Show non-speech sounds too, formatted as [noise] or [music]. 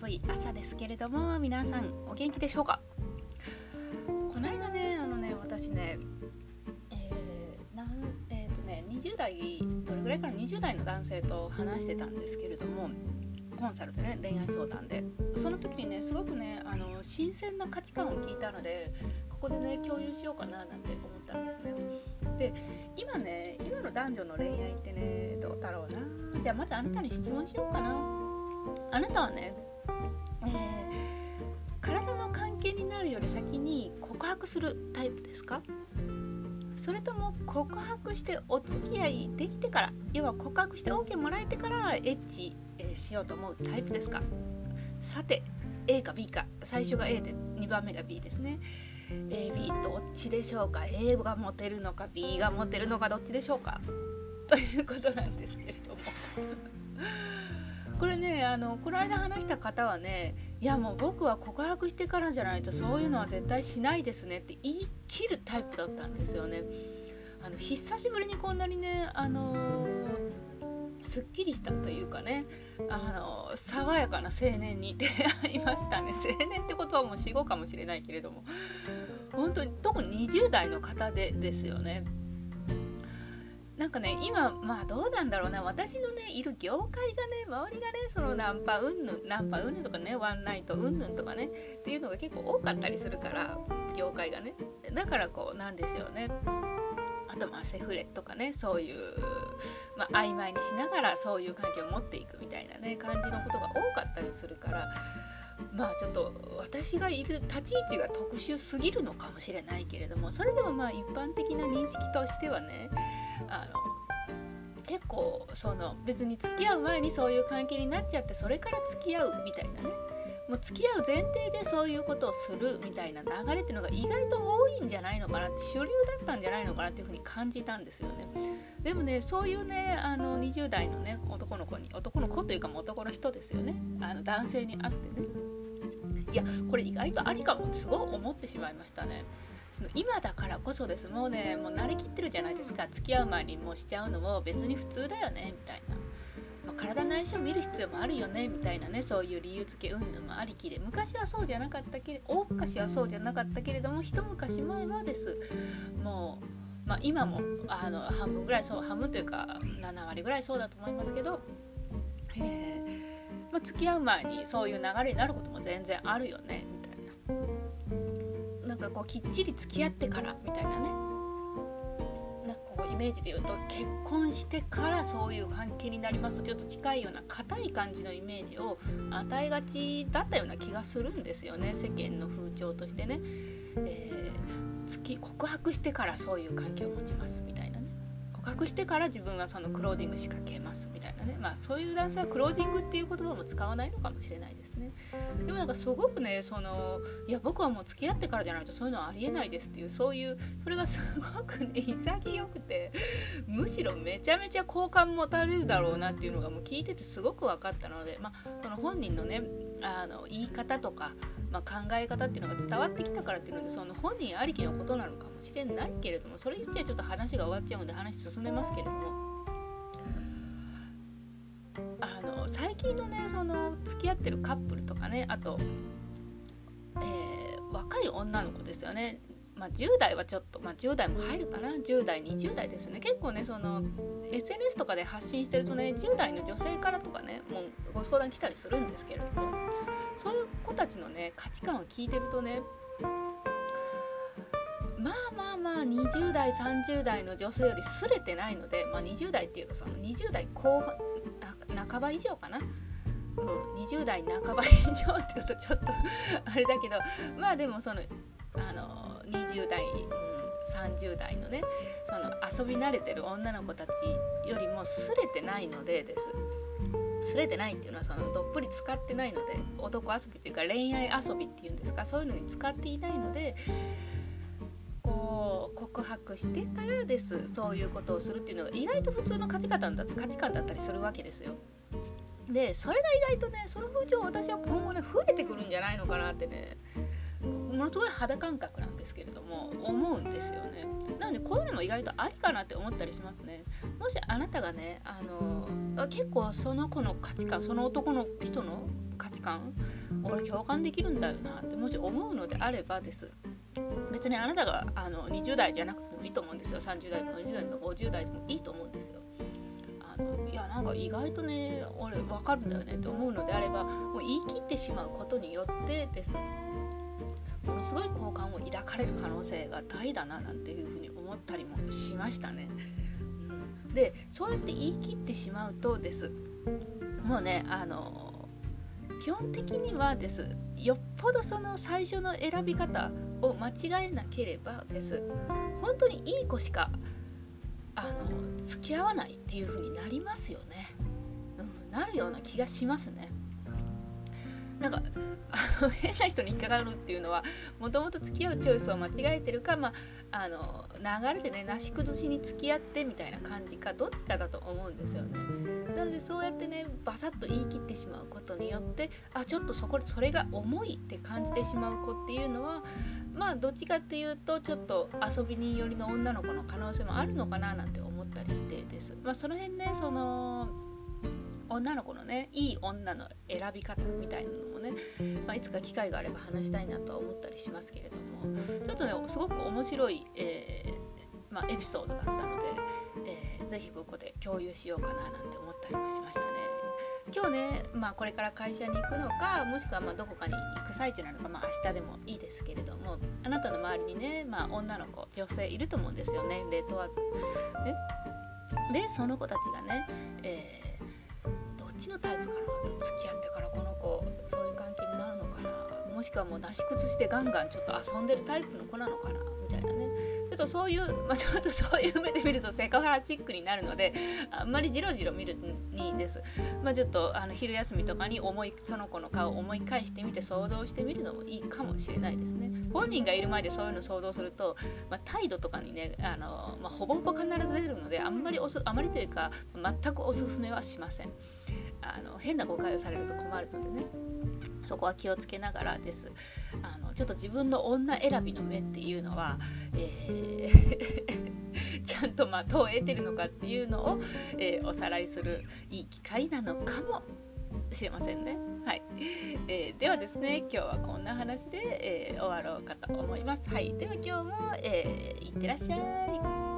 寒い朝ですけれども皆さんお元気でしょうか？この間ねあのね私ねえー、えー、とね20代どれぐらいから20代の男性と話してたんですけれどもコンサルでね恋愛相談で。その時にねすごくねあの新鮮な価値観を聞いたのでここでね共有しようかななんて思ったんですね。で今ね今の男女の恋愛ってねどうだろうな？じゃあまずあなたに質問しようかな。あなたはね、えー、体の関係になるより先に告白するタイプですか？それとも告白してお付き合いできてから要は告白して OK もらえてからエッチ、えー、しようと思うタイプですか？さて A か B か。最初が A で2番目が B ですね。AB どっちでしょうか？A がモテるのか？B がモテるのか？どっちでしょうか？ということなんですけれども。これねあのこの間話した方はねいやもう僕は告白してからじゃないとそういうのは絶対しないですねって言い切るタイプだったんですよね。あの久しぶりにこんなにねあのすっきりしたというかねあの爽やかな青年に [laughs] 出会いましたね。青年ってことはもう死後かもしれないけれども。本当に特に20代の方でですよね。なんかね今まあどうなんだろうな私のねいる業界がね周りがねそのナンパうんぬんナンパうんぬんとかねワンナイトうんぬんとかねっていうのが結構多かったりするから業界がね。だからこうなんですよね。あとまあセフレとかねそういう、まあ、曖昧にしながらそういう関係を持っていくみたいなね感じのことが多かったりするからまあちょっと私がいる立ち位置が特殊すぎるのかもしれないけれどもそれでもまあ一般的な認識としてはねあの結構その別に付き合う前にそういう関係になっちゃってそれから付き合うみたいなねもう付き合う前提でそういうことをするみたいな流れっていうのが意外と多いんじゃないのかなって主流だったんじゃないのかなっていうふうに感じたんですよね。でもねそういうねあの20代のね男の子に男の子というかも男の人ですよね。あの男性に会ってね。いやこれ意外とありかも。ってすごい思ってしまいましたね。その今だからこそです。もうねもう慣れきってるじゃないですか。付き合う前にもうしちゃうのも別に普通だよねみたいな、まあ、体の相性見る必要もあるよねみたいなね。そういう理由付け云々もありきで。昔はそうじゃなかったけれ大昔はそうじゃなかったけれども一昔前はです。もう、まあ、今もあの半分ぐらいそう半分というか7割ぐらいそうだと思いますけど、えー。まあ、付き合う前にそういう流れになることも全然あるよねみたいな。かこうきっちり付き合ってからみたいなね。なんかこうイメージで言うと結婚してからそういう関係になりますとちょっと近いような硬い感じのイメージを与えがちだったような気がするんですよね。世間の風潮としてね。えー、告白してからそういう関係を持ちますみたいな。告白してから自分はそのクロージング仕掛けますみたいなね。まあそういう男性はクロージングっていう言葉も使わないのかもしれないですね。でもなんかすごくねそのいや僕はもう付き合ってからじゃないとそういうのはありえないですっていうそういうそれがすごくね [laughs] 潔くてむしろめちゃめちゃ好感持たれるだろうなっていうのがもう聞いててすごく分かったのでまあその本人のねあの言い方とかまあ、考え方っていうのが伝わってきたからっていうのでその本人ありきのことなのかもしれないけれどもそれ言っちゃちょっと話が終わっちゃうので話進めますけれども。あの最近のねその付き合ってるカップルとかねあと、えー、若い女の子ですよね。まあ、10代はちょっと、まあ、10代も入るかな。10代20代ですよね。結構ねその SNS とかで発信してるとね10代の女性からとかねもうご相談来たりするんですけれども。そういう子たちのね価値観を聞いてるとねまあまあまあ20代30代の女性よりすれてないので、まあ、20代っていうかその20代後半半ば以上かな、うん、20代半ば以上って言うとちょっと [laughs] あれだけどまあでもそのあの20代、30代のねその遊び慣れてる女の子たちよりもすれてないのでです。擦れてないっていうのはそのどっぷり使ってないので男遊びというか恋愛遊びっていうんですかそういうのに使っていないのでこう告白してからですそういうことをするっていうのが意外と普通の価値観だ価値観だったりするわけですよ。でそれが意外とねその風潮私は今後ね増えてくるんじゃないのかなってねものすごい肌感覚なんですけれども思うんですよね。なのでこういうのも意外とありかなって思ったりしますね。もしあなたがねあの結構その子の価値観その男の人の価値観俺共感できるんだよなってもし思うのであればです。別にあなたがあの20代じゃなくてもいいと思うんですよ。30代でも40代でも50代でもいいと思うんですよ。あのいやなんか意外とね俺分かるんだよねって思うのであればもう言い切ってしまうことによってです。ものすごい好感を抱かれる可能性が大だななんていうふうに思ったりもしましたね。うん、でそうやって言い切ってしまうとです。もうねあの基本的にはです。よっぽどその最初の選び方を間違えなければです。本当にいい子しかあの付き合わないっていう風になりますよね、うん、なるような気がしますね。なんか [laughs] 変な人に引っかかるっていうのはもともと付き合うチョイスを間違えてるか、まあ、あの流れでねなし崩しに付き合ってみたいな感じかどっちかだと思うんですよね。なのでそうやってねバサッと言い切ってしまうことによってあちょっとそこそれが重いって感じてしまう子っていうのはまあどっちかっていうとちょっと遊びによりの女の子の可能性もあるのかななんて思ったりしてです。まあ、その辺ねその女の子のねいい女の選び方みたいなのもね、まあ、いつか機会があれば話したいなとは思ったりしますけれどもちょっとねすごく面白い、えー、まあ、エピソードだったので、えー、ぜひここで共有しようかななんて思ったりもしましたね。今日ね、まあ、これから会社に行くのかもしくはまどこかに行く最中なのか、まあ、明日でもいいですけれどもあなたの周りにね、まあ、女の子女性いると思うんですよ年齢問わず。ね、でその子たちがね、えーちのタイプかなと付き合ってからこの子そういう関係になるのかなもしくはもうなし崩してガンガンちょっと遊ん。でるタイプの子なのかなみたいなねちょっとそういう、まあ、ちょっとそういう目で見るとセクハラチックになるのであん。まりじろじろ見るにです、まあ、ちょっとあの昼休みとかに思いその子の顔を思い返してみて想像してみるのもいいかもしれないですね本人がいる前でそういうの想像すると、まあ、態度とかにねあの、まあ、ほぼほぼ必ず出るのであん。まりおすあまりというか全くおすすめはしません。あの変な誤解をされると困るのでねそこは気をつけながらですあのちょっと自分の女選びの目っていうのは、えー、[laughs] ちゃんと的を得てるのかっていうのを、えー、おさらいするいい機会なのかもしれませんね。はい、えー、ではですね今日はこんな話で、え終わろうかと思います。はい、では今日も、えー、いってらっしゃい。